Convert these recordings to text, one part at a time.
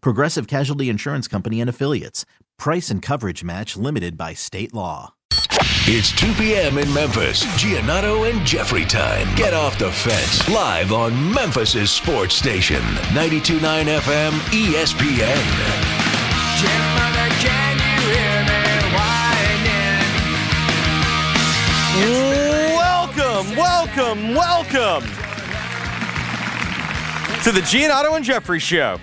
Progressive Casualty Insurance Company and Affiliates. Price and coverage match limited by state law. It's 2 p.m. in Memphis. Giannotto and Jeffrey time. Get off the fence. Live on Memphis's sports station. 92.9 FM ESPN. Mother, can you hear me whining? Welcome, welcome, welcome to the Giannotto and Jeffrey Show.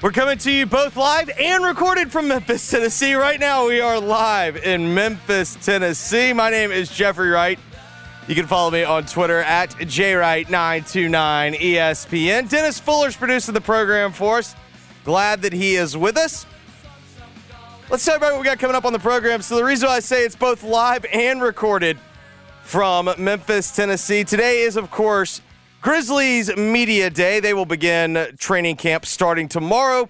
We're coming to you both live and recorded from Memphis, Tennessee. Right now, we are live in Memphis, Tennessee. My name is Jeffrey Wright. You can follow me on Twitter at jwright929ESPN. Dennis Fuller's producing the program for us. Glad that he is with us. Let's talk about what we got coming up on the program. So, the reason why I say it's both live and recorded from Memphis, Tennessee, today is, of course, Grizzlies Media Day. They will begin training camp starting tomorrow,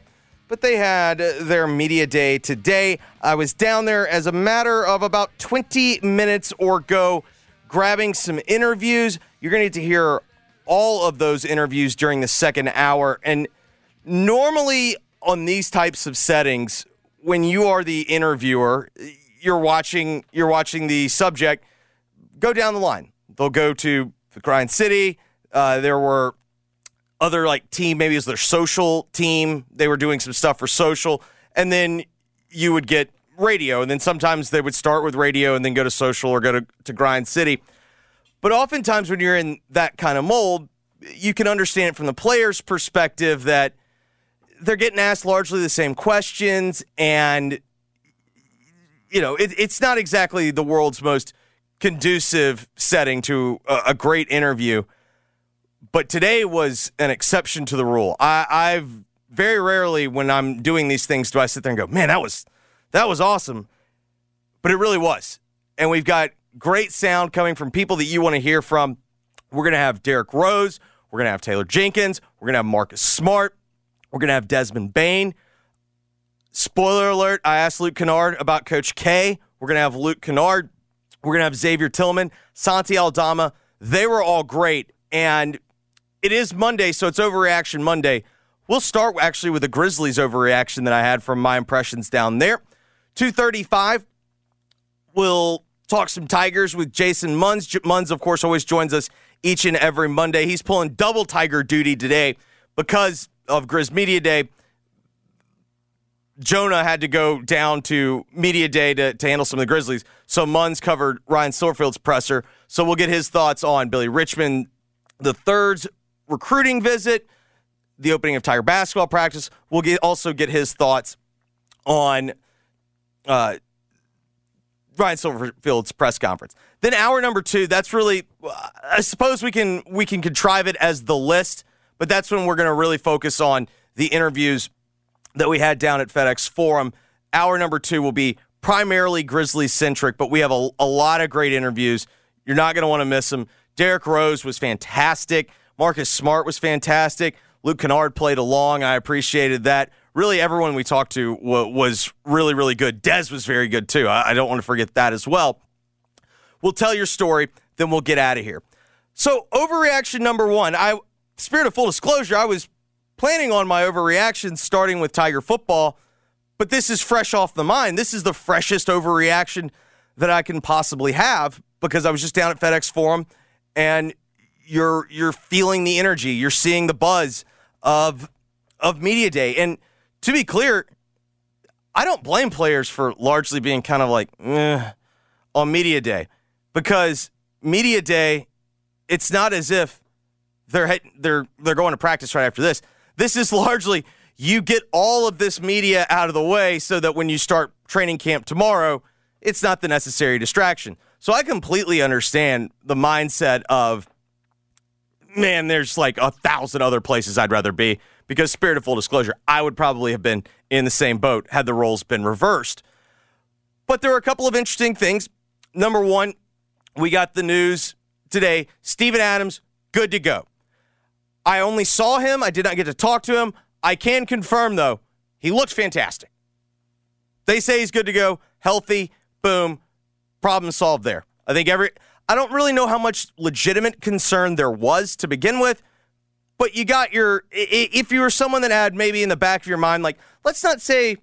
but they had their Media Day today. I was down there as a matter of about 20 minutes or go, grabbing some interviews. You're going to need to hear all of those interviews during the second hour. And normally on these types of settings, when you are the interviewer, you're watching you're watching the subject go down the line. They'll go to the Grind City. Uh, there were other like team, maybe it was their social team. They were doing some stuff for social, and then you would get radio, and then sometimes they would start with radio and then go to social or go to, to Grind City. But oftentimes, when you're in that kind of mold, you can understand it from the player's perspective that they're getting asked largely the same questions, and you know it, it's not exactly the world's most conducive setting to a, a great interview. But today was an exception to the rule. I, I've very rarely, when I'm doing these things, do I sit there and go, "Man, that was that was awesome," but it really was. And we've got great sound coming from people that you want to hear from. We're gonna have Derrick Rose. We're gonna have Taylor Jenkins. We're gonna have Marcus Smart. We're gonna have Desmond Bane. Spoiler alert: I asked Luke Kennard about Coach K. We're gonna have Luke Kennard. We're gonna have Xavier Tillman, Santi Aldama. They were all great, and it is Monday, so it's overreaction Monday. We'll start actually with the Grizzlies overreaction that I had from my impressions down there. 235. We'll talk some Tigers with Jason Munz. J- Munz, of course, always joins us each and every Monday. He's pulling double Tiger duty today because of Grizz Media Day. Jonah had to go down to Media Day to, to handle some of the Grizzlies. So Munz covered Ryan Silverfield's presser. So we'll get his thoughts on Billy Richmond, the third's recruiting visit, the opening of Tiger basketball practice. We'll get, also get his thoughts on uh, Ryan Silverfield's press conference. Then hour number two, that's really, I suppose we can we can contrive it as the list, but that's when we're going to really focus on the interviews that we had down at FedEx Forum. Hour number two will be primarily Grizzlies centric, but we have a, a lot of great interviews. You're not going to want to miss them. Derrick Rose was fantastic. Marcus Smart was fantastic. Luke Kennard played along. I appreciated that. Really, everyone we talked to was really, really good. Dez was very good too. I-, I don't want to forget that as well. We'll tell your story, then we'll get out of here. So, overreaction number one. I, spirit of full disclosure, I was planning on my overreaction starting with Tiger football, but this is fresh off the mind. This is the freshest overreaction that I can possibly have because I was just down at FedEx Forum and you're you're feeling the energy, you're seeing the buzz of of media day. And to be clear, I don't blame players for largely being kind of like eh, on media day because media day, it's not as if they're they're they're going to practice right after this. This is largely you get all of this media out of the way so that when you start training camp tomorrow, it's not the necessary distraction. So I completely understand the mindset of man, there's like a thousand other places I'd rather be because spirit of full disclosure, I would probably have been in the same boat had the roles been reversed. But there are a couple of interesting things. Number one, we got the news today. Steven Adams, good to go. I only saw him. I did not get to talk to him. I can confirm, though, he looked fantastic. They say he's good to go, healthy, boom, problem solved there. I think every, I don't really know how much legitimate concern there was to begin with, but you got your, if you were someone that had maybe in the back of your mind, like, let's not say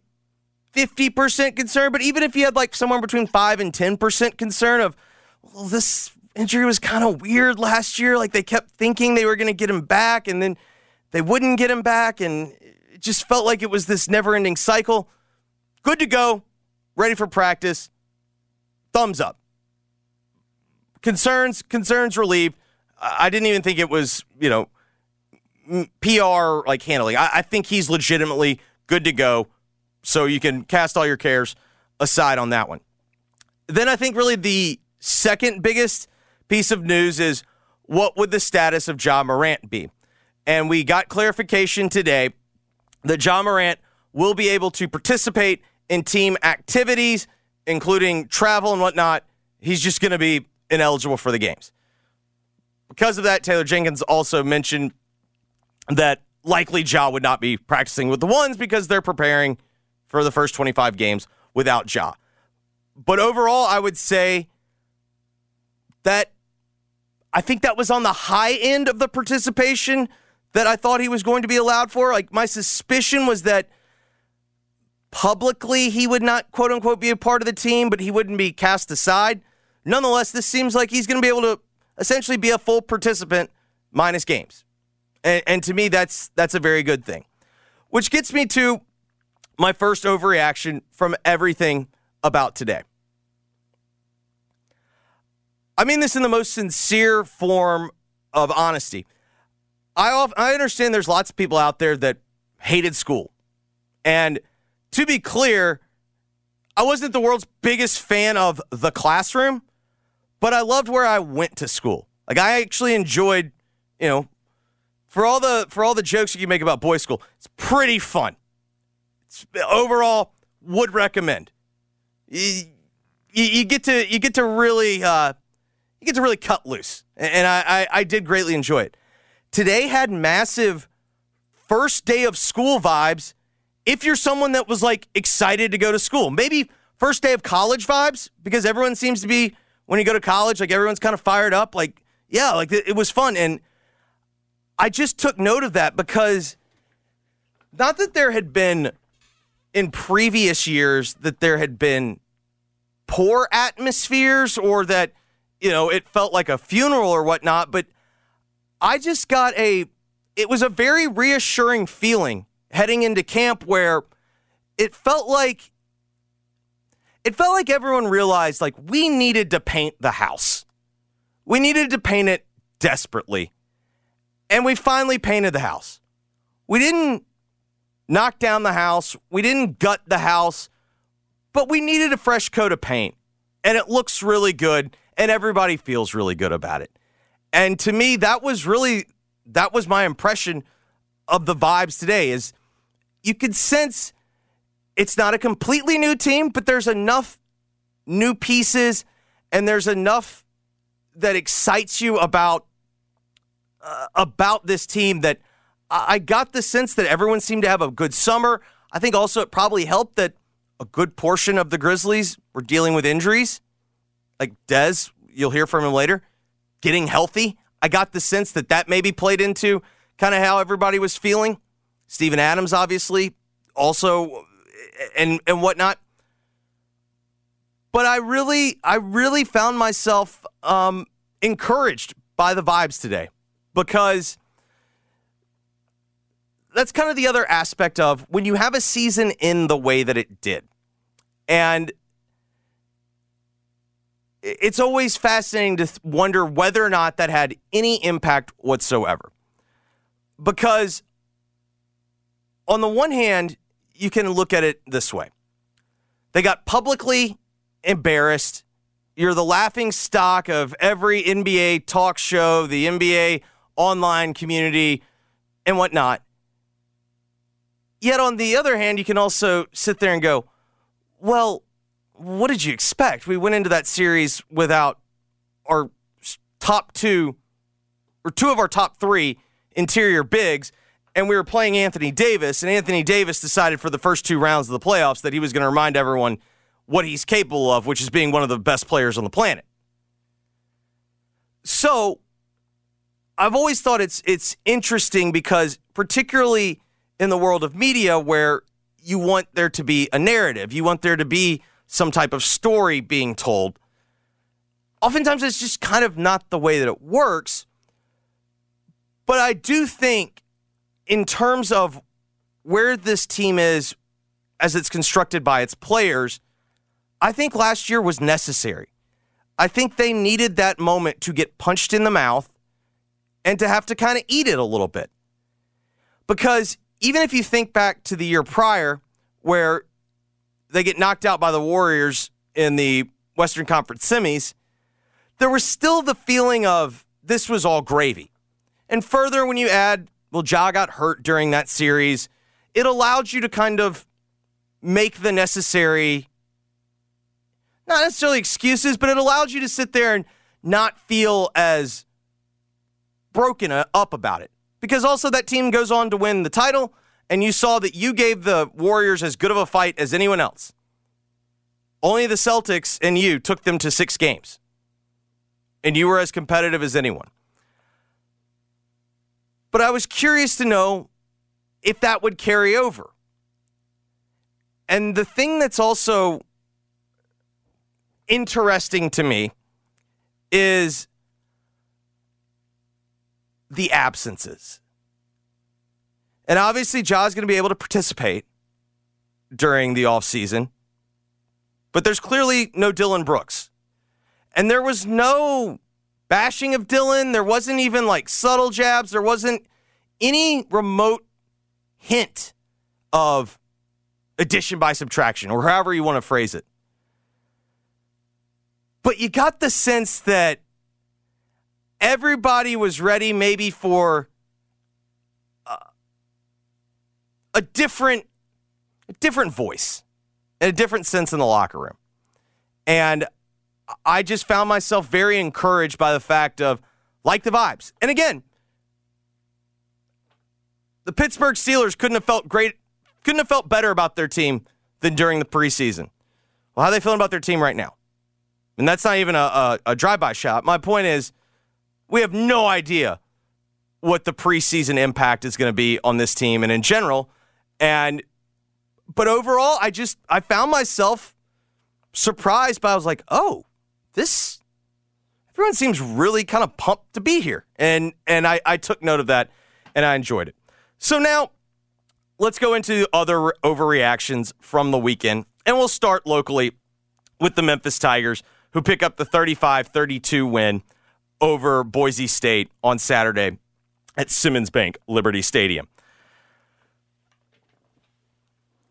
50% concern, but even if you had like somewhere between 5 and 10% concern of, well, this injury was kind of weird last year. Like they kept thinking they were going to get him back and then they wouldn't get him back. And it just felt like it was this never ending cycle. Good to go, ready for practice. Thumbs up. Concerns, concerns relieved. I didn't even think it was, you know, PR like handling. I, I think he's legitimately good to go. So you can cast all your cares aside on that one. Then I think really the second biggest piece of news is what would the status of Ja Morant be? And we got clarification today that Ja Morant will be able to participate in team activities, including travel and whatnot. He's just going to be ineligible for the games. Because of that, Taylor Jenkins also mentioned that likely Ja would not be practicing with the ones because they're preparing for the first 25 games without Ja. But overall, I would say that I think that was on the high end of the participation that I thought he was going to be allowed for. Like my suspicion was that publicly he would not quote unquote be a part of the team, but he wouldn't be cast aside. Nonetheless, this seems like he's going to be able to essentially be a full participant minus games. And, and to me, that's that's a very good thing. Which gets me to my first overreaction from everything about today. I mean this in the most sincere form of honesty. I I understand there's lots of people out there that hated school. And to be clear, I wasn't the world's biggest fan of the classroom, but I loved where I went to school. Like I actually enjoyed, you know, for all the for all the jokes you can make about boys' school, it's pretty fun. It's, overall, would recommend. You, you, you get to you get to really uh, you get to really cut loose, and I, I I did greatly enjoy it. Today had massive first day of school vibes. If you're someone that was like excited to go to school, maybe first day of college vibes because everyone seems to be when you go to college, like everyone's kind of fired up. Like yeah, like it, was fun and. I just took note of that because not that there had been in previous years that there had been poor atmospheres or that you know it felt like a funeral or whatnot, but I just got a it was a very reassuring feeling heading into camp where it felt like it felt like everyone realized like we needed to paint the house. We needed to paint it desperately. And we finally painted the house. We didn't knock down the house, we didn't gut the house, but we needed a fresh coat of paint. And it looks really good, and everybody feels really good about it. And to me, that was really that was my impression of the vibes today is you could sense it's not a completely new team, but there's enough new pieces and there's enough that excites you about uh, about this team that I got the sense that everyone seemed to have a good summer. I think also it probably helped that a good portion of the Grizzlies were dealing with injuries. Like Dez, you'll hear from him later, getting healthy. I got the sense that that maybe played into kind of how everybody was feeling. Steven Adams, obviously, also, and and whatnot. But I really, I really found myself um, encouraged by the vibes today because that's kind of the other aspect of when you have a season in the way that it did. And it's always fascinating to wonder whether or not that had any impact whatsoever. Because on the one hand, you can look at it this way. They got publicly embarrassed. You're the laughing stock of every NBA talk show, the NBA online community, and whatnot. Yet, on the other hand, you can also sit there and go, well, what did you expect? We went into that series without our top two, or two of our top three interior bigs, and we were playing Anthony Davis, and Anthony Davis decided for the first two rounds of the playoffs that he was going to remind everyone what he's capable of, which is being one of the best players on the planet. So, I've always thought it's it's interesting because particularly in the world of media where you want there to be a narrative, you want there to be some type of story being told. Oftentimes it's just kind of not the way that it works. But I do think in terms of where this team is as it's constructed by its players, I think last year was necessary. I think they needed that moment to get punched in the mouth and to have to kind of eat it a little bit. Because even if you think back to the year prior, where they get knocked out by the Warriors in the Western Conference semis, there was still the feeling of this was all gravy. And further, when you add, well, Ja got hurt during that series, it allowed you to kind of make the necessary, not necessarily excuses, but it allowed you to sit there and not feel as broken up about it. Because also that team goes on to win the title, and you saw that you gave the Warriors as good of a fight as anyone else. Only the Celtics and you took them to six games, and you were as competitive as anyone. But I was curious to know if that would carry over. And the thing that's also interesting to me is the absences. And obviously, Ja's going to be able to participate during the offseason. But there's clearly no Dillon Brooks. And there was no bashing of Dillon. There wasn't even like subtle jabs. There wasn't any remote hint of addition by subtraction or however you want to phrase it. But you got the sense that everybody was ready maybe for uh, a different a different voice and a different sense in the locker room. And I just found myself very encouraged by the fact of like the vibes. And again, the Pittsburgh Steelers couldn't have felt great, couldn't have felt better about their team than during the preseason. Well, how are they feeling about their team right now? And that's not even a, a, a drive-by shot. My point is, we have no idea what the preseason impact is going to be on this team and in general. And but overall, I just I found myself surprised by I was like, oh, this everyone seems really kind of pumped to be here. And and I, I took note of that and I enjoyed it. So now let's go into other overreactions from the weekend. And we'll start locally with the Memphis Tigers, who pick up the 35 32 win over Boise State on Saturday at Simmons Bank Liberty Stadium.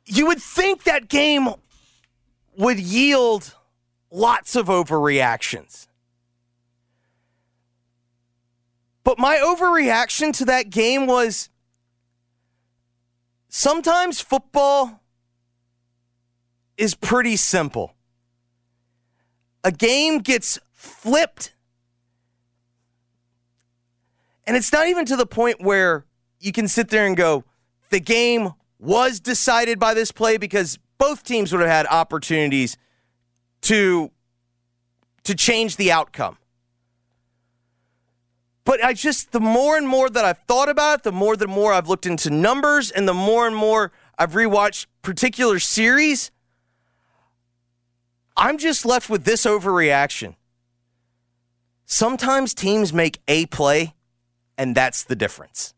You would think that game would yield lots of overreactions. But my overreaction to that game was sometimes football is pretty simple. A game gets flipped and it's not even to the point where you can sit there and go, the game was decided by this play because both teams would have had opportunities to, to change the outcome. But I just, the more and more that I've thought about it, the more the more I've looked into numbers, and the more and more I've rewatched particular series, I'm just left with this overreaction. Sometimes teams make a play and that's the difference.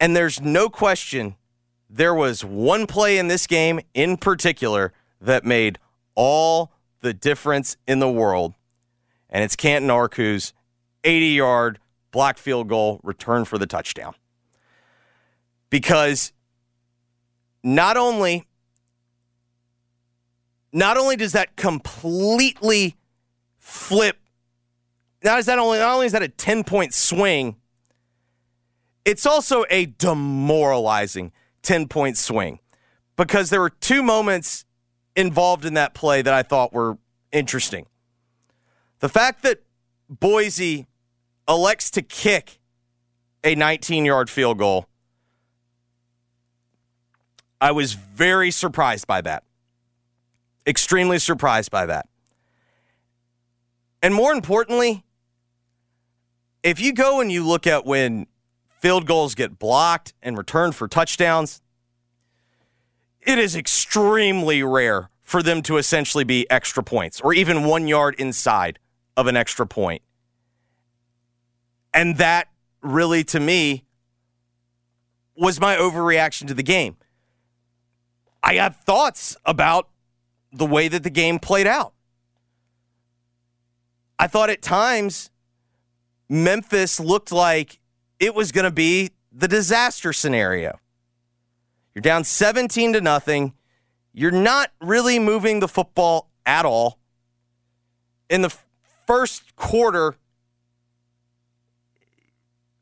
And there's no question there was one play in this game in particular that made all the difference in the world. And it's Canton Arku's 80 yard block field goal return for the touchdown. Because not only not only does that completely flip not is that only not only is that a 10 point swing it's also a demoralizing 10 point swing because there were two moments involved in that play that I thought were interesting. The fact that Boise elects to kick a 19 yard field goal, I was very surprised by that. Extremely surprised by that. And more importantly, if you go and you look at when field goals get blocked and returned for touchdowns, it is extremely rare for them to essentially be extra points or even one yard inside of an extra point. And that really, to me, was my overreaction to the game. I have thoughts about the way that the game played out. I thought at times Memphis looked like it was going to be the disaster scenario. You're down 17 to nothing. You're not really moving the football at all. In the first quarter,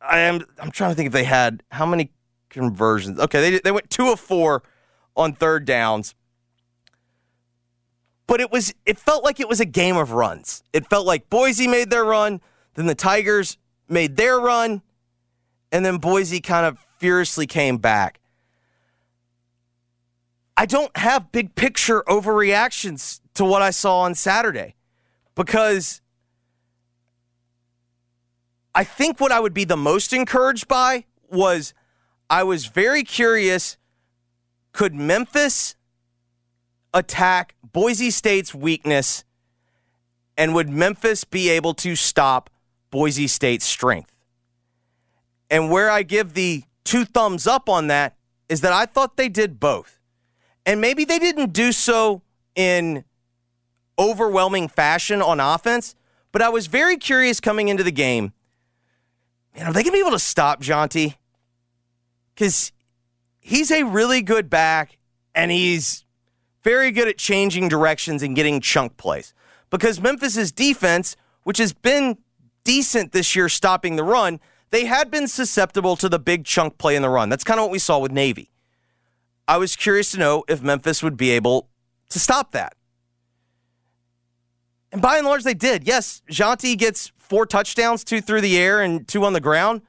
I am I'm trying to think if they had how many conversions. Okay, they they went 2 of 4 on third downs. But it was it felt like it was a game of runs. It felt like Boise made their run, then the Tigers made their run, and then Boise kind of furiously came back. I don't have big picture overreactions to what I saw on Saturday because I think what I would be the most encouraged by was I was very curious could Memphis attack Boise State's weakness and would Memphis be able to stop Boise State's strength? And where I give the two thumbs up on that is that I thought they did both. And maybe they didn't do so in overwhelming fashion on offense, but I was very curious coming into the game. Man, are they going to be able to stop Jeanty? Because he's a really good back and he's very good at changing directions and getting chunk plays. Because Memphis's defense, which has been decent this year stopping the run, they had been susceptible to the big chunk play in the run. That's kind of what we saw with Navy. I was curious to know if Memphis would be able to stop that. And by and large, they did. Yes, Jeanty gets four touchdowns, two through the air and two on the ground.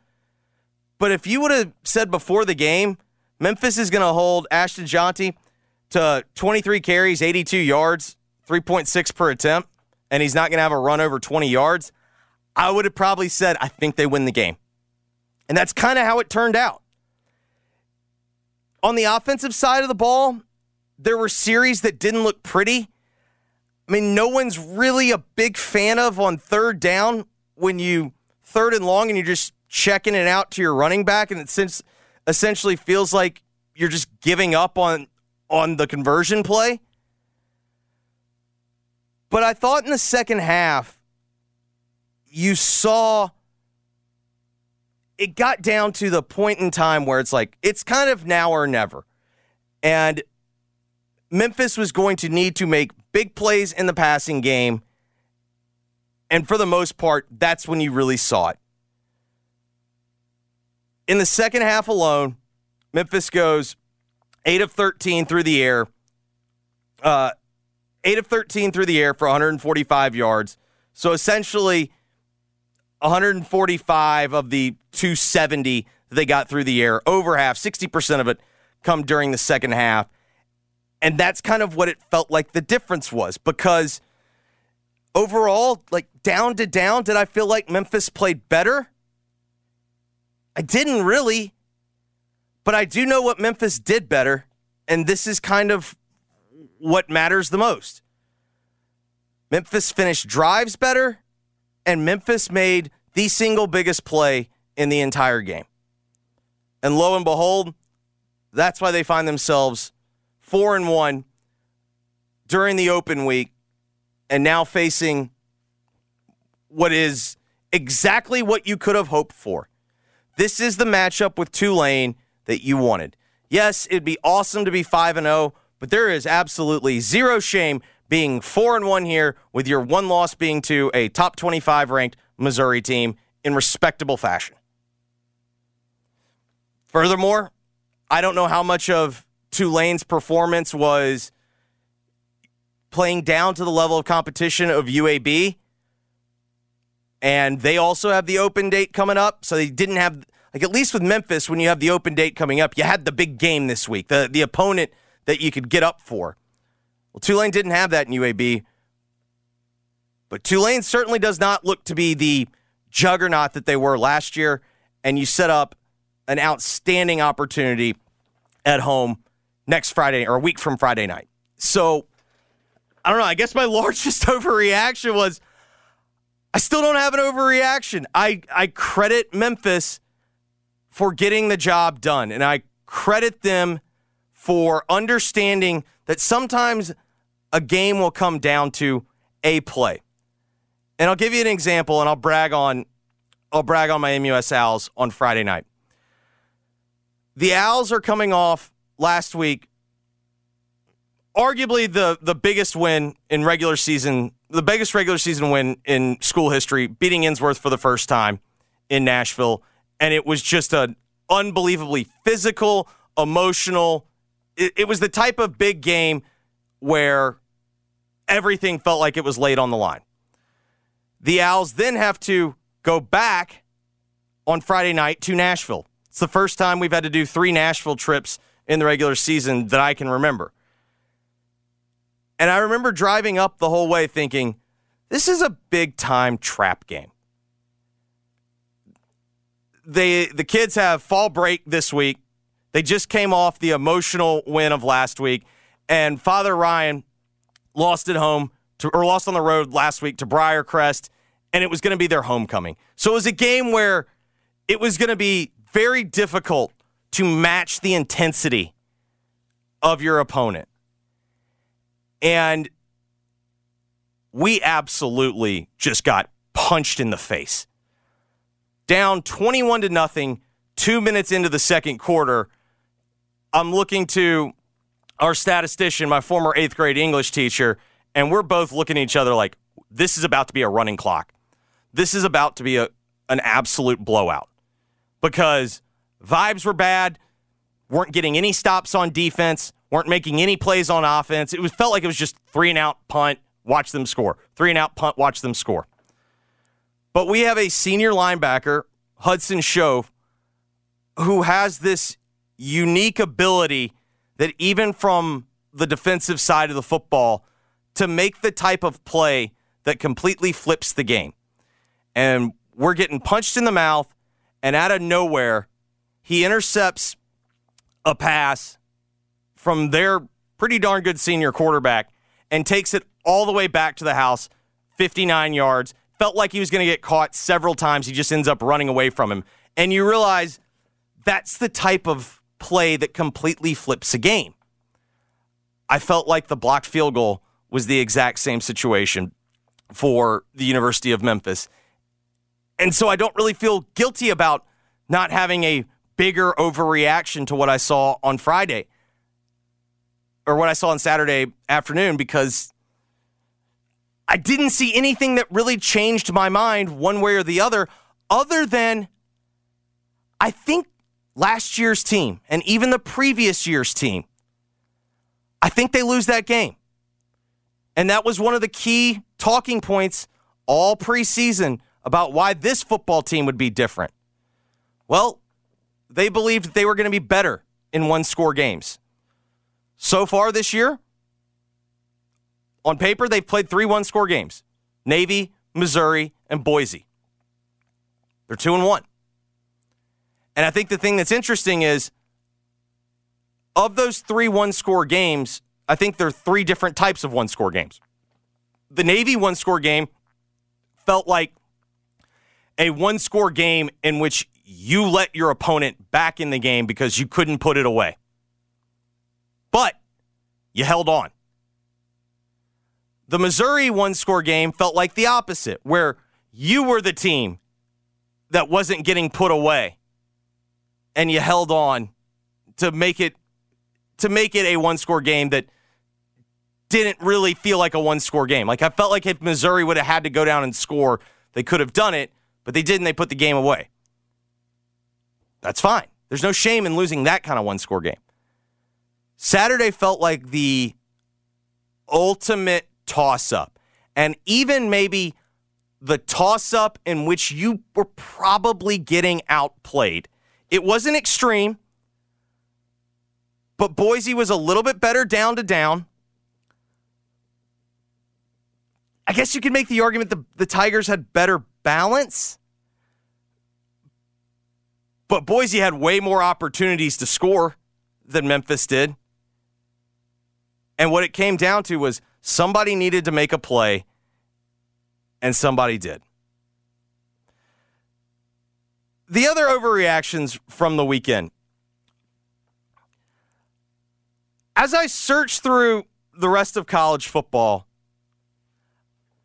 But if you would have said before the game, Memphis is going to hold Ashton Jeanty to 23 carries, 82 yards, 3.6 per attempt, and he's not going to have a run over 20 yards, I would have probably said, I think they win the game. And that's kind of how it turned out. On the offensive side of the ball, there were series that didn't look pretty. I mean, no one's really a big fan of on third down when you third and long and you're just checking it out to your running back, and it since essentially feels like you're just giving up on on the conversion play. But I thought in the second half, you saw it got down to the point in time where it's like, it's kind of now or never. And Memphis was going to need to make big plays in the passing game. And for the most part, that's when you really saw it. In the second half alone, Memphis goes 8 of 13 through the air. Uh, 8 of 13 through the air for 145 yards. So essentially, 145 of the 270 they got through the air, over half, 60% of it come during the second half. And that's kind of what it felt like the difference was because overall, like down to down, did I feel like Memphis played better? I didn't really, but I do know what Memphis did better. And this is kind of what matters the most. Memphis finished drives better, and Memphis made the single biggest play in the entire game. And lo and behold, that's why they find themselves four and one during the open week and now facing what is exactly what you could have hoped for. This is the matchup with Tulane that you wanted. Yes, it'd be awesome to be 5 and 0, but there is absolutely zero shame being 4 and 1 here with your one loss being to a top 25 ranked Missouri team in respectable fashion. Furthermore, I don't know how much of Tulane's performance was playing down to the level of competition of UAB. And they also have the open date coming up. So they didn't have, like, at least with Memphis, when you have the open date coming up, you had the big game this week, the, the opponent that you could get up for. Well, Tulane didn't have that in UAB. But Tulane certainly does not look to be the juggernaut that they were last year. And you set up an outstanding opportunity at home next Friday or a week from Friday night. So I don't know. I guess my largest overreaction was I still don't have an overreaction. I, I credit Memphis for getting the job done, and I credit them for understanding that sometimes a game will come down to a play. And I'll give you an example, and I'll brag on I'll brag on my MUS Owls on Friday night. The Owls are coming off last week, arguably the the biggest win in regular season, the biggest regular season win in school history, beating Ensworth for the first time in Nashville, and it was just an unbelievably physical, emotional. It, it was the type of big game where everything felt like it was laid on the line. The Owls then have to go back on Friday night to Nashville. It's the first time we've had to do three Nashville trips in the regular season that I can remember. And I remember driving up the whole way thinking, this is a big time trap game. They the kids have fall break this week. They just came off the emotional win of last week, and Father Ryan lost at home to, or lost on the road last week to Briarcrest, and it was going to be their homecoming. So it was a game where it was going to be very difficult to match the intensity of your opponent. And we absolutely just got punched in the face. Down 21 to nothing, two minutes into the second quarter. I'm looking to our statistician, my former eighth grade English teacher, and we're both looking at each other like, this is about to be a running clock. This is about to be a, an absolute blowout because vibes were bad, weren't getting any stops on defense, weren't making any plays on offense. It was felt like it was just three and out punt, watch them score. Three and out punt, watch them score. But we have a senior linebacker, Hudson Shove, who has this unique ability that even from the defensive side of the football to make the type of play that completely flips the game. And we're getting punched in the mouth, and out of nowhere, he intercepts a pass from their pretty darn good senior quarterback and takes it all the way back to the house, 59 yards. Felt like he was going to get caught several times. He just ends up running away from him. And you realize that's the type of play that completely flips a game. I felt like the blocked field goal was the exact same situation for the University of Memphis. And so I don't really feel guilty about not having a bigger overreaction to what I saw on Friday or what I saw on Saturday afternoon because I didn't see anything that really changed my mind one way or the other, other than I think last year's team and even the previous year's team, I think they lose that game. And that was one of the key talking points all preseason about why this football team would be different. Well, they believed they were going to be better in one score games. So far this year, on paper, they've played three one score games Navy, Missouri, and Boise. They're two and one. And I think the thing that's interesting is of those three one score games, I think there are three different types of one score games. The Navy one score game felt like a one score game in which you let your opponent back in the game because you couldn't put it away. But you held on. The Missouri one score game felt like the opposite, where you were the team that wasn't getting put away and you held on to make it to make it a one score game that didn't really feel like a one score game. Like I felt like if Missouri would have had to go down and score, they could have done it, but they didn't. They put the game away. That's fine. There's no shame in losing that kind of one score game. Saturday felt like the ultimate toss up. And even maybe the toss up in which you were probably getting outplayed. It wasn't extreme, but Boise was a little bit better down to down. I guess you could make the argument the, the Tigers had better balance, but Boise had way more opportunities to score than Memphis did. And what it came down to was somebody needed to make a play, and somebody did. The other overreactions from the weekend. As I search through the rest of college football,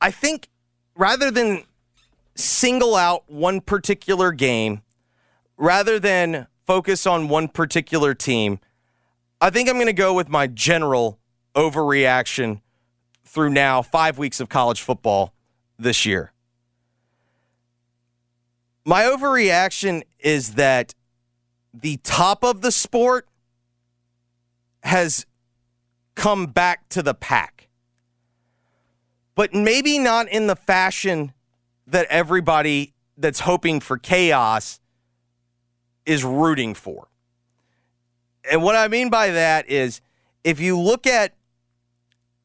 I think rather than single out one particular game, rather than focus on one particular team, I think I'm going to go with my general overreaction through now five weeks of college football this year. My overreaction is that the top of the sport has come back to the pack but maybe not in the fashion that everybody that's hoping for chaos is rooting for. And what I mean by that is if you look at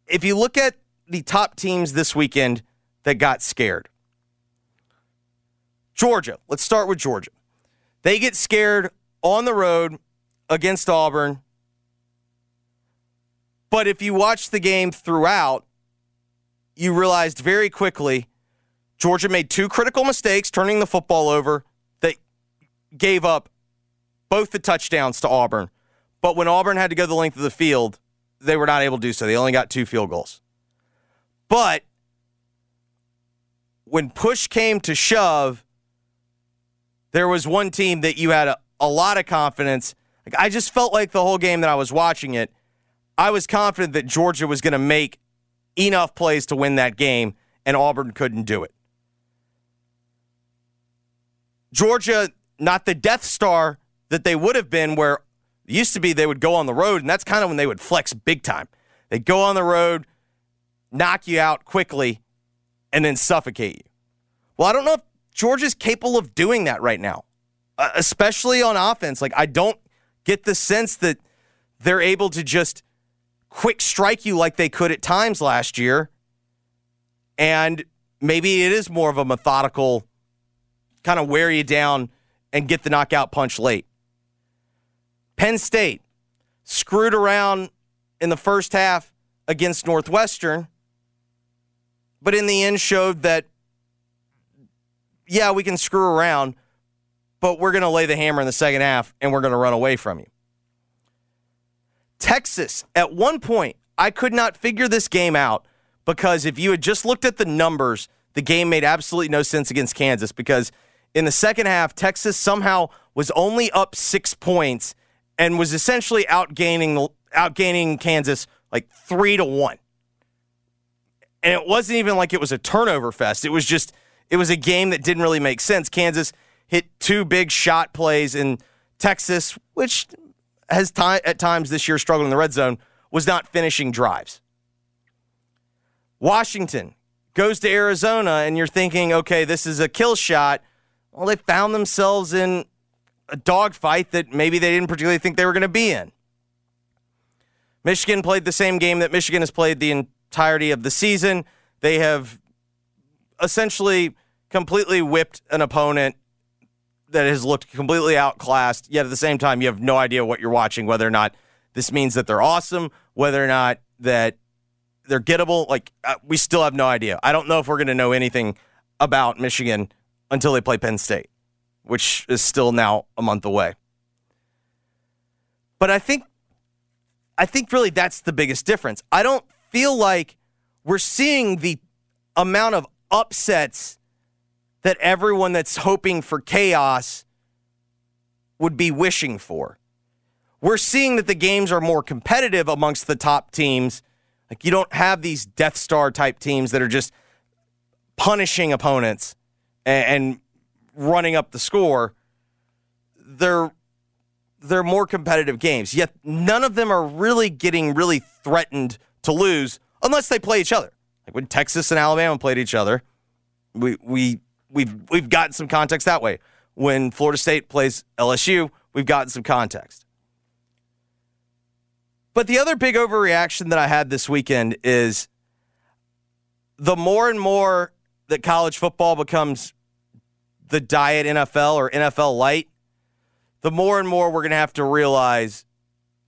if you look at the top teams this weekend that got scared. Georgia, let's start with Georgia. They get scared on the road against Auburn. But if you watch the game throughout, you realized very quickly Georgia made two critical mistakes, turning the football over, that gave up both the touchdowns to Auburn. But when Auburn had to go the length of the field, they were not able to do so. They only got two field goals. But when push came to shove, there was one team that you had a, a lot of confidence. Like I just felt like the whole game that I was watching it, I was confident that Georgia was going to make enough plays to win that game, and Auburn couldn't do it. Georgia, not the Death Star that they would have been, where used to be they would go on the road, and that's kind of when they would flex big time. They'd go on the road, knock you out quickly, and then suffocate you. Well, I don't know if Georgia's capable of doing that right now, uh, especially on offense. Like, I don't get the sense that they're able to just quick strike you like they could at times last year. And maybe it is more of a methodical kind of wear you down and get the knockout punch late. Penn State screwed around in the first half against Northwestern, but in the end showed that, yeah, we can screw around, but we're going to lay the hammer in the second half and we're going to run away from you. Texas, at one point, I could not figure this game out because if you had just looked at the numbers, the game made absolutely no sense against Kansas because in the second half, Texas somehow was only up six points and was essentially outgaining outgaining Kansas like three to one. And it wasn't even like it was a turnover fest. It was just it was a game that didn't really make sense. Kansas hit two big shot plays in Texas, which has time at times this year struggled in the red zone, was not finishing drives. Washington goes to Arizona, and you're thinking, okay, this is a kill shot. Well, they found themselves in a dogfight that maybe they didn't particularly think they were going to be in. Michigan played the same game that Michigan has played the entirety of the season. They have essentially completely whipped an opponent that has looked completely outclassed, yet at the same time, you have no idea what you're watching, whether or not this means that they're awesome, whether or not that they're gettable. Like, uh, we still have no idea. I don't know if we're going to know anything about Michigan until they play Penn State. which is still now a month away. But I think I think really that's the biggest difference. I don't feel like we're seeing the amount of upsets that everyone that's hoping for chaos would be wishing for. We're seeing that the games are more competitive amongst the top teams. Like you don't have these Death Star type teams that are just punishing opponents and, running up the score. They're they're more competitive games. Yet none of them are really getting really threatened to lose unless they play each other. Like when Texas and Alabama played each other, we we we've we've gotten some context that way. When Florida State plays LSU, we've gotten some context. But the other big overreaction that I had this weekend is the more and more that college football becomes the diet NFL or NFL light, the more and more we're going to have to realize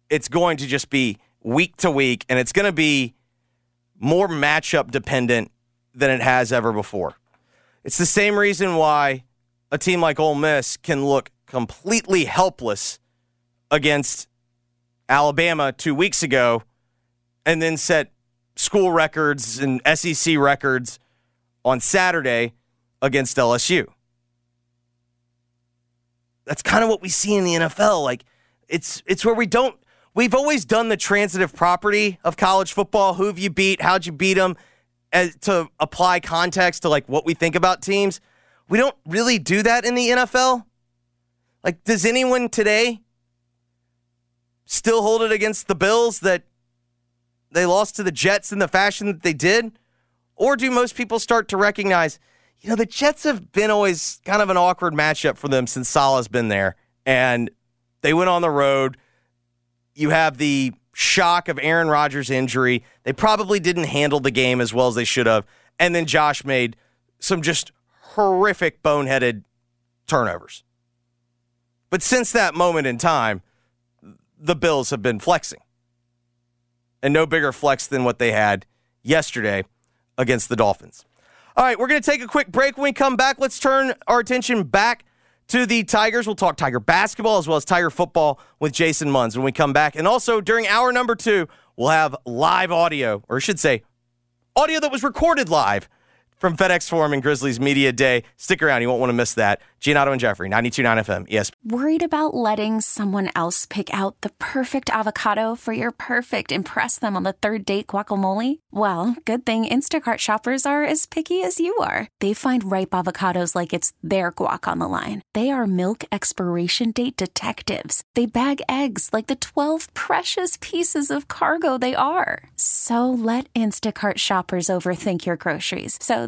it's going to just be week to week and it's going to be more matchup dependent than it has ever before. It's the same reason why a team like Ole Miss can look completely helpless against Alabama two weeks ago and then set school records and SEC records on Saturday against LSU. That's kind of what we see in the NFL. Like it's it's where we don't we've always done the transitive property of college football. Who have you beat? How'd you beat them? As, eh, to apply context to like what we think about teams. We don't really do that in the NFL. Like, does anyone today still hold it against the Bills that they lost to the Jets in the fashion that they did? Or do most people start to recognize, you know, the Jets have been always kind of an awkward matchup for them since Saleh's been there. And they went on the road. You have the shock of Aaron Rodgers' injury. They probably didn't handle the game as well as they should have. And then Josh made some just horrific, boneheaded turnovers. But since that moment in time, the Bills have been flexing. And no bigger flex than what they had yesterday against the Dolphins. All right, we're going to take a quick break. When we come back, let's turn our attention back to the Tigers. We'll talk Tiger basketball as well as Tiger football with Jason Munz when we come back. And also during hour number two, we'll have live audio, or I should say, audio that was recorded live from FedEx Forum and Grizzlies Media Day. Stick around, you won't want to miss that. Giannotto and Jeffrey, 92.9 FM, ESPN. Worried about letting someone else pick out the perfect avocado for your perfect impress them on the third date guacamole? Well, good thing Instacart shoppers are as picky as you are. They find ripe avocados like it's their guac on the line. They are milk expiration date detectives. They bag eggs like the 12 precious pieces of cargo they are. So let Instacart shoppers overthink your groceries so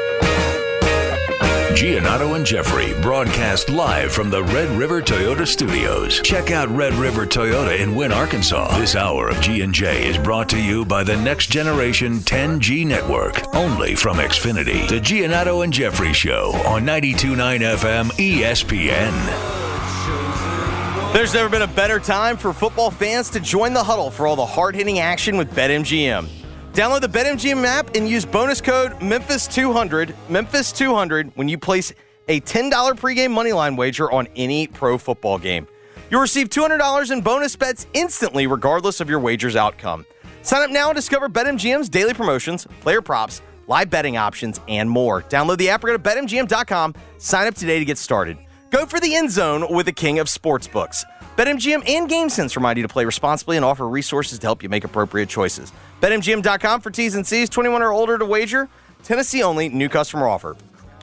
Giannotto and Jeffrey broadcast live from the Red River Toyota Studios. Check out Red River Toyota in Wynn, Arkansas. This hour of G&J is brought to you by the Next Generation 10G Network, only from Xfinity. The Giannato and Jeffrey Show on 92.9 FM ESPN. There's never been a better time for football fans to join the huddle for all the hard hitting action with BetMGM. Download the BetMGM app and use bonus code Memphis200, Memphis200 when you place a $10 pregame moneyline wager on any pro football game. You'll receive $200 in bonus bets instantly, regardless of your wager's outcome. Sign up now and discover BetMGM's daily promotions, player props, live betting options, and more. Download the app or go to BetMGM.com. Sign up today to get started. Go for the end zone with the king of sportsbooks. BetMGM and GameSense remind you to play responsibly and offer resources to help you make appropriate choices. BetMGM.com for T's and C's, 21 or older to wager. Tennessee only, new customer offer.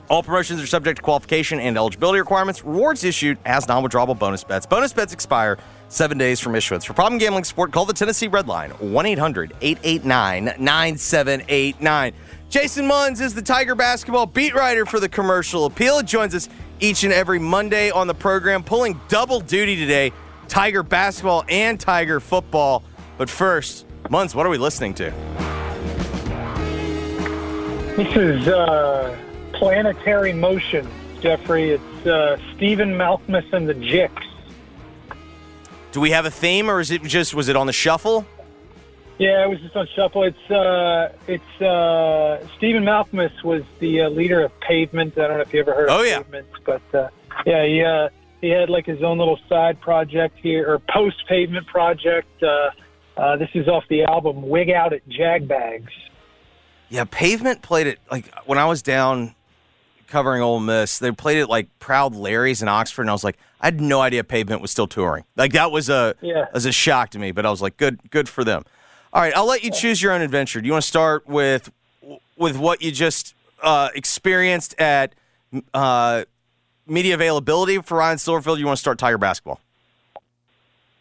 All promotions are subject to qualification and eligibility requirements. Rewards issued as non withdrawable bonus bets. Bonus bets expire seven days from issuance. For problem gambling support, call the Tennessee Red Line 1 800 889 9789. Jason Munz is the Tiger basketball beat writer for the Commercial Appeal. Joins us each and every Monday on the program, pulling double duty today Tiger basketball and Tiger football. But first, Munz, what are we listening to? This is uh, Planetary Motion, Jeffrey. It's uh, Stephen Malkmus and the Jicks. Do we have a theme, or is it just was it on the shuffle? Yeah, it was just on shuffle. It's uh, it's uh, Stephen Malkmus was the uh, leader of Pavement. I don't know if you ever heard Oh, of yeah. Pavement, but uh, yeah, he uh, he had like his own little side project here or post Pavement project. Uh, uh, this is off the album Wig Out at Jagbags. Yeah, Pavement played it like when I was down covering Ole Miss. They played it like Proud Larry's in Oxford, and I was like, I had no idea Pavement was still touring. Like that was a Yeah. was a shock to me. But I was like, good, good for them. All right, I'll let you choose your own adventure. Do you want to start with with what you just uh, experienced at uh, media availability for Ryan Silverfield? You want to start Tiger basketball?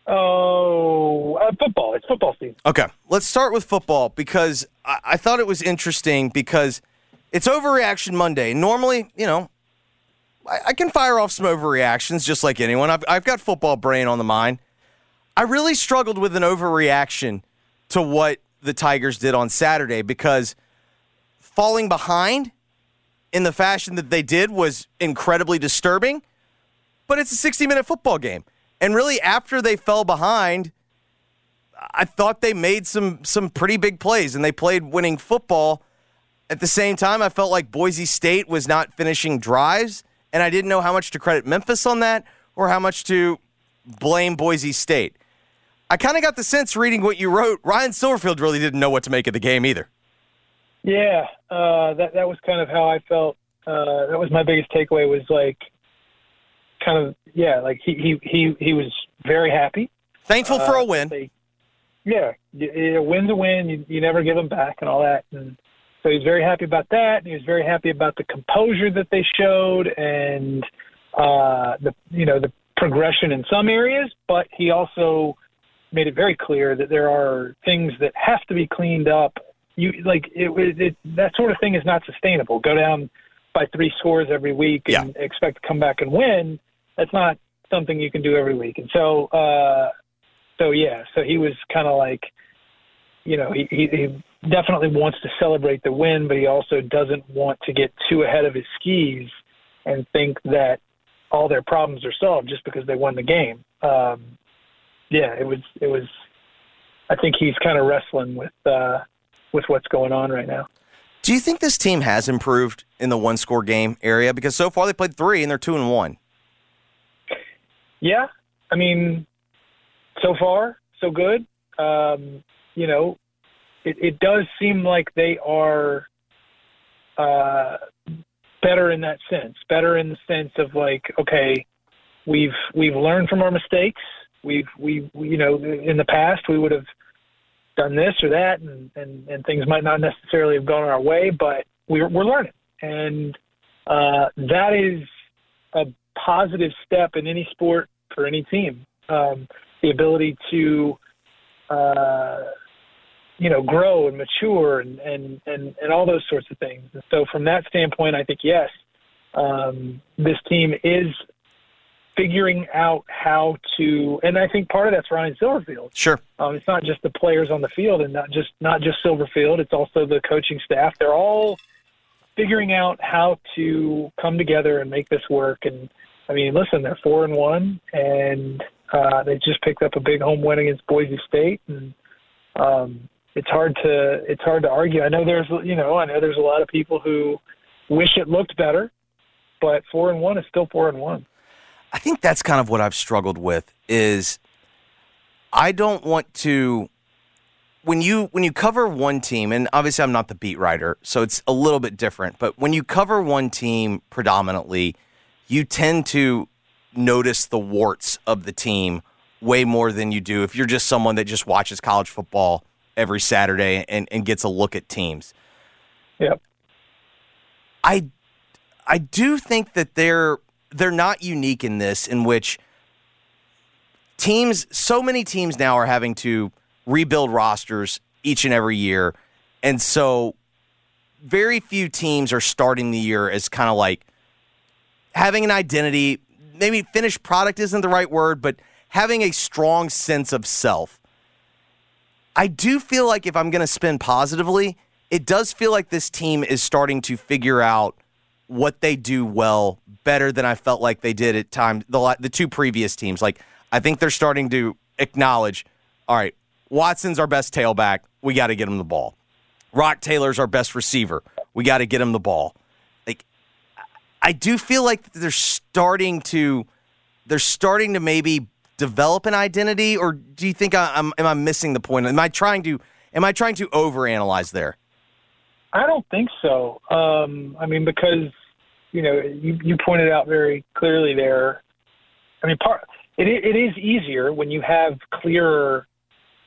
Oh, uh, football! It's football season. Okay, let's start with football because I, I thought it was interesting because it's overreaction Monday. Normally, you know, I, I can fire off some overreactions just like anyone. I've, I've got football brain on the mind. I really struggled with an overreaction to what the Tigers did on Saturday because falling behind in the fashion that they did was incredibly disturbing. But it's a 60 minute football game. And really, after they fell behind, I thought they made some some pretty big plays and they played winning football. At the same time, I felt like Boise State was not finishing drives, and I didn't know how much to credit Memphis on that or how much to blame Boise State. I kind of got the sense reading what you wrote, Ryan Silverfield really didn't know what to make of the game either. Yeah, uh, that that was kind of how I felt. Uh, that was my biggest takeaway. Was like, kind of yeah, like he he he he was very happy. Thankful for Uh, a win. they- yeah, a win's a win. You, you never give them back and all that. And so he's very happy about that. And he was very happy about the composure that they showed and uh, the you know the progression in some areas. But he also made it very clear that there are things that have to be cleaned up. You like it, it, it that sort of thing is not sustainable. Go down by three scores every week and expect to come back and win. That's not something you can do every week. And so, uh, so yeah, so he was kind of like, you know, he, he, he definitely wants to celebrate the win, but he also doesn't want to get too ahead of his skis and think that all their problems are solved just because they won the game. Um, yeah, it was, it was. I think he's kind of wrestling with uh, with what's going on right now. Do you think this team has improved in the one score game area? Because so far they played three and they're two and one. Yeah, I mean, so far so good. Um, you know, it, it does seem like they are uh, better in that sense. Better in the sense of like, okay, we've we've learned from our mistakes. We've we we- you know in the past we would have done this or that, and and, and things might not necessarily have gone our way, but we're we're learning, and uh, that is a positive step in any sport for any team. Um, the ability to, uh, you know, grow and mature and, and, and, and all those sorts of things. And so, from that standpoint, I think yes, um, this team is figuring out how to, and I think part of that's Ryan Silverfield. Sure. Um, it's not just the players on the field, and not just not just Silverfield. It's also the coaching staff. They're all figuring out how to come together and make this work. And I mean, listen, they're four and one, and uh, they just picked up a big home win against Boise State, and um, it's hard to it's hard to argue. I know there's you know I know there's a lot of people who wish it looked better, but four and one is still four and one. I think that's kind of what I've struggled with is I don't want to when you when you cover one team and obviously I'm not the beat writer so it's a little bit different but when you cover one team predominantly you tend to notice the warts of the team way more than you do if you're just someone that just watches college football every Saturday and, and gets a look at teams. Yep. I I do think that they're they're not unique in this in which teams so many teams now are having to rebuild rosters each and every year. And so very few teams are starting the year as kind of like having an identity, maybe finished product isn't the right word, but having a strong sense of self. I do feel like if I'm going to spin positively, it does feel like this team is starting to figure out what they do well better than I felt like they did at times the the two previous teams. Like I think they're starting to acknowledge, all right, Watson's our best tailback. We got to get him the ball. Roc Taylor's our best receiver. We got to get him the ball. Like I do feel like they're starting to they're starting to maybe develop an identity or do you think I, am am I missing the point? Am I trying to am I trying to overanalyze there? I don't think so. Um, I mean, because you know, you, you pointed out very clearly there. I mean, part it it is easier when you have clearer,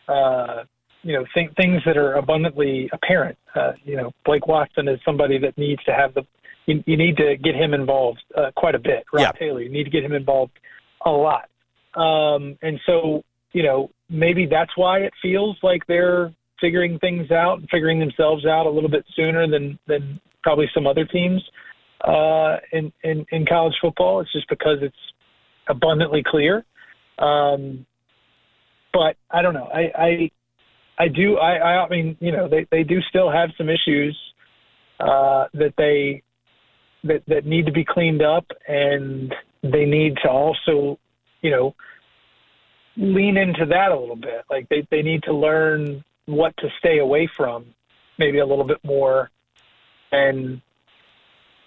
uh, you know, th- things that are abundantly apparent. Uh, you know, Blake Watson is somebody that needs to have the. You, you need to get him involved uh, quite a bit. Roc Yeah. Taylor, you need to get him involved a lot. Um, and so, you know, maybe that's why it feels like they're figuring things out and figuring themselves out a little bit sooner than than probably some other teams uh, in, in in college football. It's just because it's abundantly clear. Um, but I don't know. I I, I do. I, I mean, you know, they they do still have some issues uh, that they that that need to be cleaned up, and they need to also, you know, lean into that a little bit. Like they they need to learn what to stay away from, maybe a little bit more, and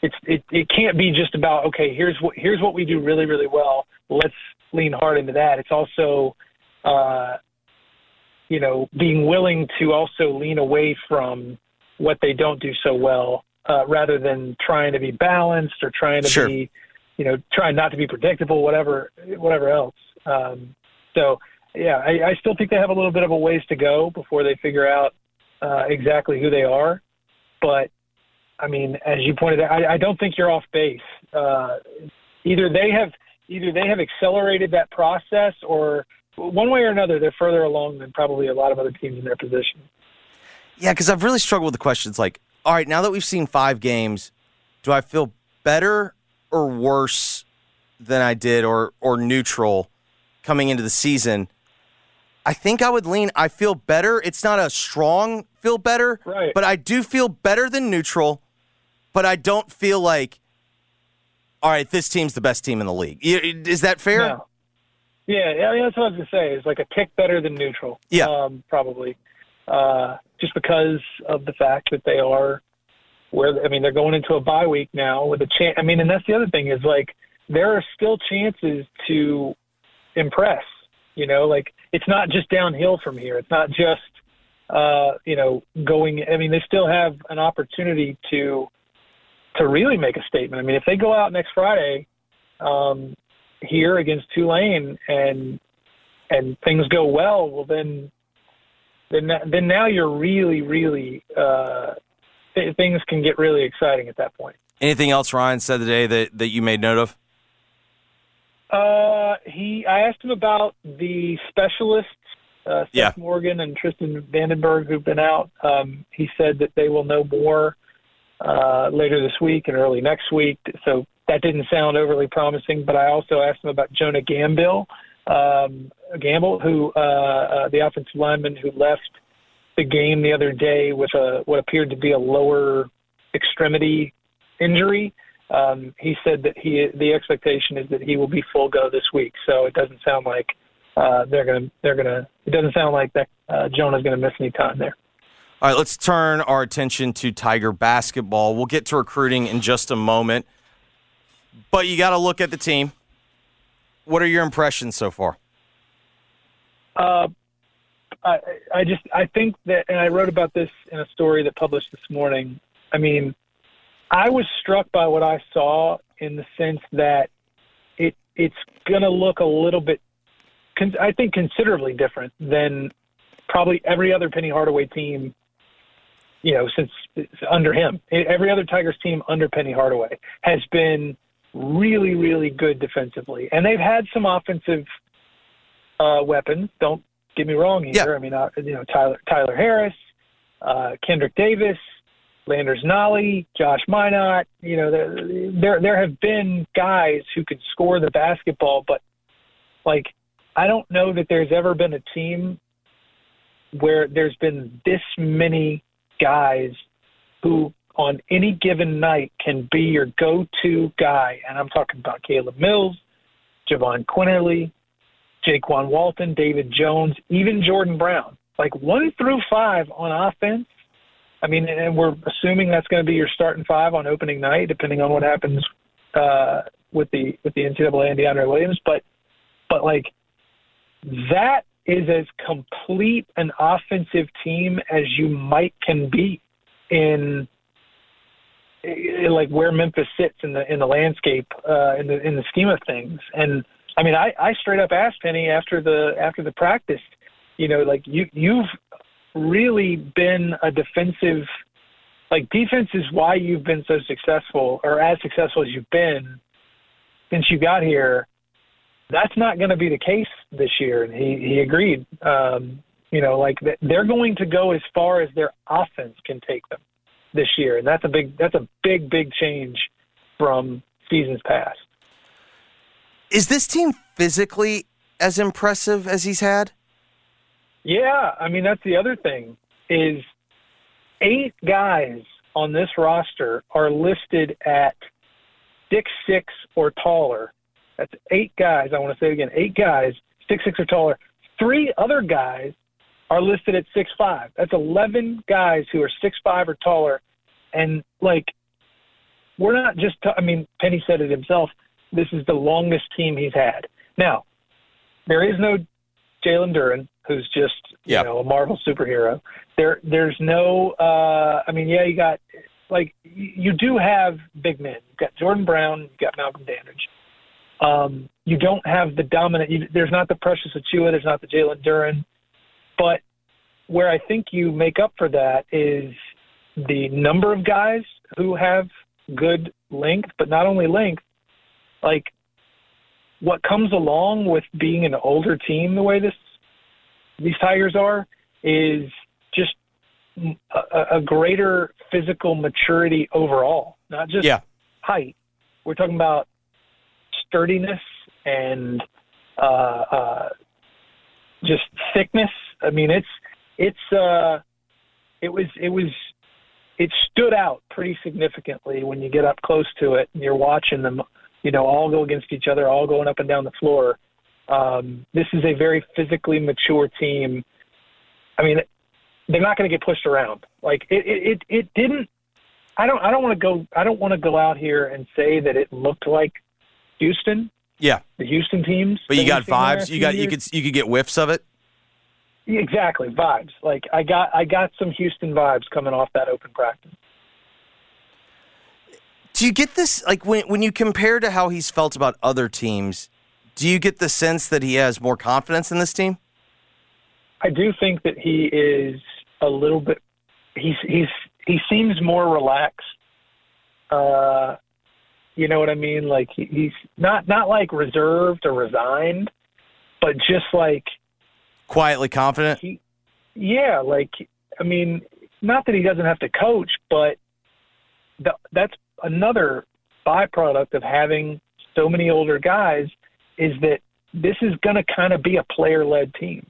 it's it, it can't be just about okay here's what here's what we do really really well. Let's lean hard into that. It's also uh you know being willing to also lean away from what they don't do so well uh rather than trying to be balanced or trying to Sure. be you know trying not to be predictable whatever whatever else. Um so yeah I, I still think they have a little bit of a ways to go before they figure out uh exactly who they are but I mean, as you pointed out, I, I don't think you're off base. Uh, either they have either they have accelerated that process, or one way or another, they're further along than probably a lot of other teams in their position. Yeah, because I've really struggled with the questions like, all right, now that we've seen five games, do I feel better or worse than I did or or neutral coming into the season? I think I would lean I feel better. It's not a strong feel better, Right. but I do feel better than neutral, but I don't feel like all right, this team's the best team in the league. Is that fair? No. Yeah, yeah, that's what I was gonna say. It's like a tick better than neutral. Yeah. um, probably, uh, just because of the fact that they are where. I mean, they're going into a bye week now with a chance. I mean, and that's the other thing is like there are still chances to impress. You know, like it's not just downhill from here. It's not just uh, you know going. I mean, they still have an opportunity to to really make a statement. I mean, if they go out next Friday um, here against Tulane and and things go well, well then then then now you're really really uh, th- things can get really exciting at that point. Anything else Ryan said today that, that you made note of? Uh, he, I asked him about the specialists, uh, Seth Yeah. Morgan and Tristan Vandenberg, who've been out. Um, he said that they will know more uh, later this week and early next week. So that didn't sound overly promising. But I also asked him about Jonah Gambill, um, Gamble, who uh, uh, the offensive lineman who left the game the other day with a what appeared to be a lower extremity injury. Um, he said that he the expectation is that he will be full go this week. So it doesn't sound like uh, they're gonna they're gonna it doesn't sound like that uh, Jonah's gonna miss any time there. All right, let's turn our attention to Tiger basketball. We'll get to recruiting in just a moment, but you got to look at the team. What are your impressions so far? Uh, I, I just I think that, and I wrote about this in a story that published this morning. I mean, I was struck by what I saw in the sense that it it's going to look a little bit, con- I think, considerably different than probably every other Penny Hardaway team. You know, since under him, every other Tigers team under Penny Hardaway has been really, really good defensively, and they've had some offensive uh, weapons. Don't get me wrong here. Yeah. I mean, uh, you know, Tyler Tyler Harris, uh, Kendrick Davis, Landers Nolley, Josh Minott. You know, there, there there have been guys who could score the basketball, but like I don't know that there's ever been a team where there's been this many guys who on any given night can be your go-to guy, and I'm talking about Caleb Mills, Jahvon Quinerly, Jaykwon Walton, David Jones, even Jordan Brown. Like one through five on offense. I mean, and we're assuming that's going to be your starting five on opening night, depending on what happens uh, with the with the NCAA and DeAndre Williams. But but like that is as complete an offensive team as you might can be in eh, like where Memphis sits in the in the landscape uh, in the in the scheme of things. And I mean, I, I straight up asked Penny after the after the practice, you know, like you you've really been a defensive like defense is why you've been so successful or as successful as you've been since you got here. That's not going to be the case this year, and he he agreed. Um, you know, like they're going to go as far as their offense can take them this year, and that's a big that's a big big change from seasons past. Is this team physically as impressive as he's had? Yeah, I mean that's the other thing is eight guys on this roster are listed at six six or taller. That's eight guys. I want to say it again, eight guys, six six or taller. Three other guys are listed at six five. That's eleven guys who are six five or taller, and like we're not just. T- I mean, Penny said it himself. This is the longest team he's had. Now, there is no Jalen Duren, who's just you Yeah. know a Marvel superhero. There, there's no. Uh, I mean, yeah, you got like you you do have big men. You've got Jordan Brown. You've got Malcolm Dandridge. Um, you don't have the dominant. You, there's not the Precious Achiuwa. There's not the Jalen Duren. But where I think you make up for that is the number of guys who have good length, but not only length, like what comes along with being an older team the way this these Tigers are is just a, a greater physical maturity overall, not just Yeah. height. We're talking about sturdiness and uh, uh, just thickness. I mean, it's it's uh, it was it was it stood out pretty significantly when you get up close to it and you're watching them, you know, all go against each other, all going up and down the floor. Um, this is a very physically mature team. I mean, they're not going to get pushed around. Like it, it, it, it didn't. I don't. I don't want to go. I don't want to go out here and say that it looked like Houston, Yeah, the Houston teams. but you got we've seen the vibes. You got you could you could get whiffs of it. exactly vibes. Like I got I got some Houston vibes coming off that open practice. Do you get this like when when you compare to how he's felt about other teams? Do you get the sense that he has more confidence in this team? I do think that he is a little bit. He's he's he seems more relaxed. Uh, you know what I mean? Like he, he's not not like reserved or resigned, but just like Quietly confident. he, yeah, like I mean, not that he doesn't have to coach, but the, that's another byproduct of having so many older guys is that this is going to kind of be a player-led team.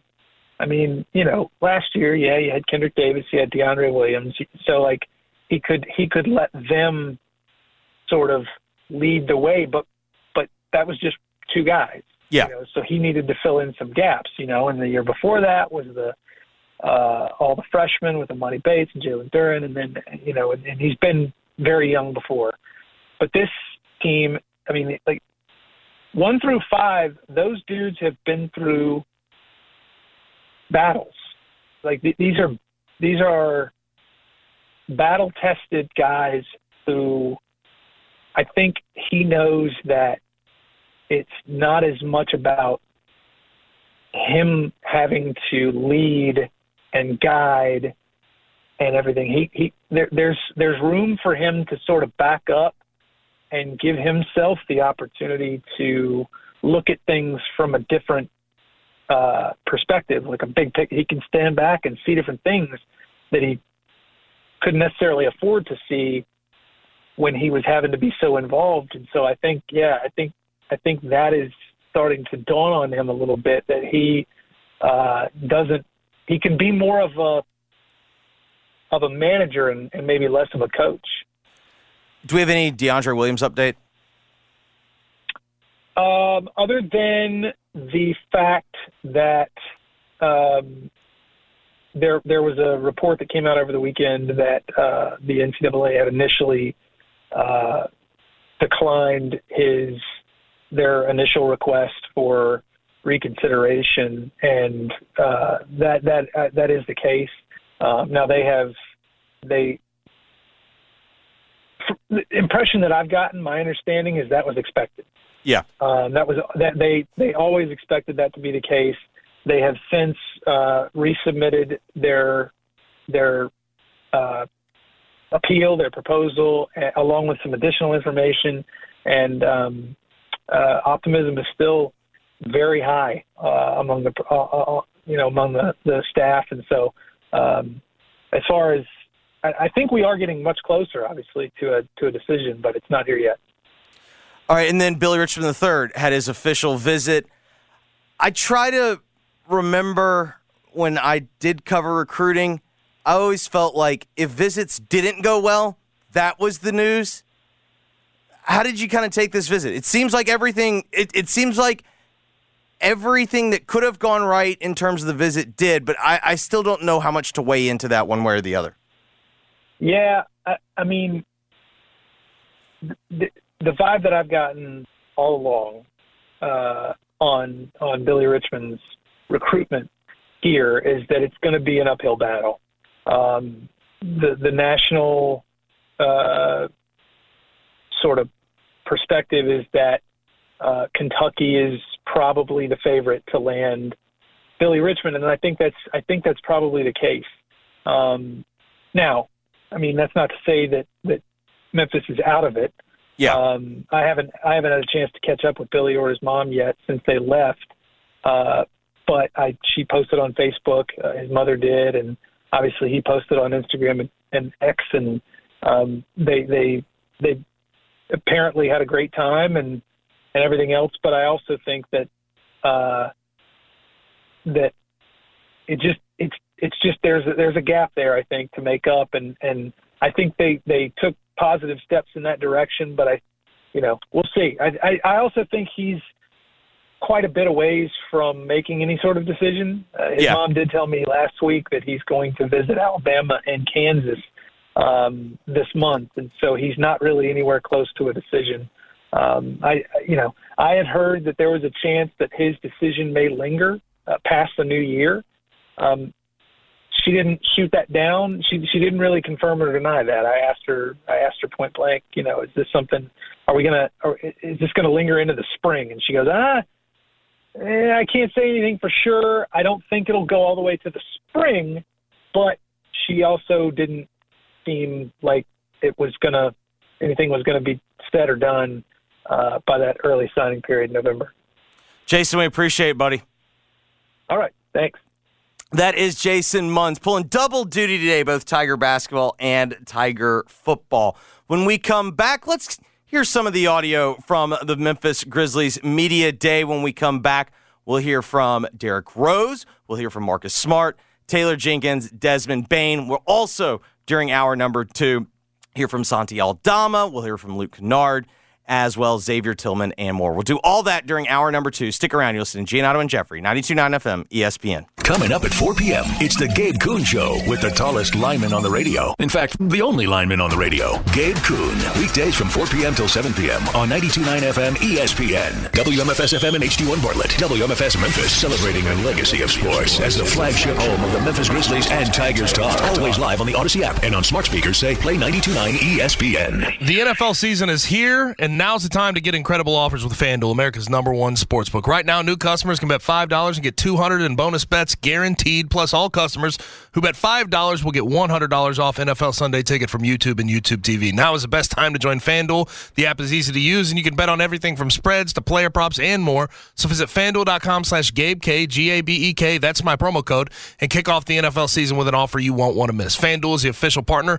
I mean, you know, last year, yeah, you had Kendrick Davis, you had DeAndre Williams, so like he could he could let them sort of lead the way, but but that was just two guys. Yeah. You know, so he needed to fill in some gaps, you know, and the year before that was the uh, all the freshmen with Emoni Bates and Jalen Duren, and then you know, and, and he's been very young before. But this team, I mean, like one through five, those dudes have been through battles. Like th- these are these are battle tested guys who I think he knows that it's not as much about him having to lead and guide and everything. He he there, there's there's room for him to sort of back up and give himself the opportunity to look at things from a different uh, perspective, like a big picture. He can stand back and see different things that he couldn't necessarily afford to see when he was having to be so involved. And so I think, yeah, I think I think that is starting to dawn on him a little bit that he uh, doesn't. He can be more of a of a manager and, and maybe less of a coach. Do we have any DeAndre Williams update? Um, other than the fact that um, there there was a report that came out over the weekend that uh, the NCAA had initially uh, declined his their initial request for reconsideration, and uh, that that uh, that is the case. Um, now they have they the impression that I've gotten, my understanding is that was expected. Yeah. Um, that was that they they always expected that to be the case. They have since uh, resubmitted their their uh, appeal, their proposal, along with some additional information, and um, uh, optimism is still very high uh, among the uh, uh, you know among the, the staff, and so um, as far as I, think we are getting much closer, obviously, to a to a decision, but it's not here yet. All right, and then Billy Richmond III had his official visit. I try to remember when I did cover recruiting, I always felt like if visits didn't go well, that was the news. How did you kind of take this visit? It seems like everything, it, it seems like everything that could have gone right in terms of the visit did, but I, I still don't know how much to weigh into that one way or the other. Yeah, I, I mean, the, the vibe that I've gotten all along uh, on on Billy Richmond's recruitment here is that it's going to be an uphill battle. Um, the the national uh, sort of perspective is that uh, Kentucky is probably the favorite to land Billy Richmond, and I think that's I think that's probably the case. Um, now, I mean that's not to say that that Memphis is out of it. Yeah. Um, I haven't I haven't had a chance to catch up with Billy or his mom yet since they left. Uh, but I she posted on Facebook. Uh, his mother did, and obviously he posted on Instagram and, and X, and um, they they they apparently had a great time and and everything else. But I also think that uh, that it just it's it's just there's a, there's a gap there. I think to make up, and and I think they they took positive steps in that direction. But I, you know, we'll see. I I, I also think he's quite a bit of ways from making any sort of decision. Uh, his Yeah. mom did tell me last week that he's going to visit Alabama and Kansas um, this month, and so he's not really anywhere close to a decision. Um, I, you know, I had heard that there was a chance that his decision may linger uh, past the new year. Um, she didn't shoot that down. She she didn't really confirm or deny that. I asked her. I asked her point blank. You know, is this something? Are we gonna? Or is this gonna linger into the spring? And she goes, ah, eh, I can't say anything for sure. I don't think it'll go all the way to the spring, but she also didn't seem like it was gonna anything was gonna be said or done uh, by that early signing period in November. Jason, we appreciate it, buddy. All right, thanks. That is Jason Munz pulling double duty today, both Tiger basketball and Tiger football. When we come back, let's hear some of the audio from the Memphis Grizzlies Media Day. When we come back, we'll hear from Derrick Rose, we'll hear from Marcus Smart, Taylor Jenkins, Desmond Bane. We'll also, during hour number two, hear from Santi Aldama, we'll hear from Luke Kennard, as well as Xavier Tillman and more. We'll do all that during hour number two. Stick around. You'll listen to Giannotto and Jeffrey, 92.9 FM, ESPN. Coming up at 4 p.m., it's the Gabe Kuhn Show with the tallest lineman on the radio. In fact, the only lineman on the radio, Gabe Kuhn. Weekdays from 4 p.m. till 7 p.m. on 92.9 FM ESPN. WMFS FM and HD1 Bartlett. WMFS Memphis, celebrating a legacy of sports as the flagship home of the Memphis Grizzlies and Tigers Talk. Always live on the Odyssey app and on smart speakers say play 92.9 ESPN. The NFL season is here, and now's the time to get incredible offers with FanDuel, America's number one sports book. Right now, new customers can bet $5 and get 200 in bonus bets guaranteed. Plus, all customers who bet $5 will get $100 off NFL Sunday ticket from YouTube and YouTube TV. Now is the best time to join FanDuel. The app is easy to use, and you can bet on everything from spreads to player props and more. So visit FanDuel.com slash GabeK, G-A-B-E-K, that's my promo code, and kick off the NFL season with an offer you won't want to miss. FanDuel is the official partner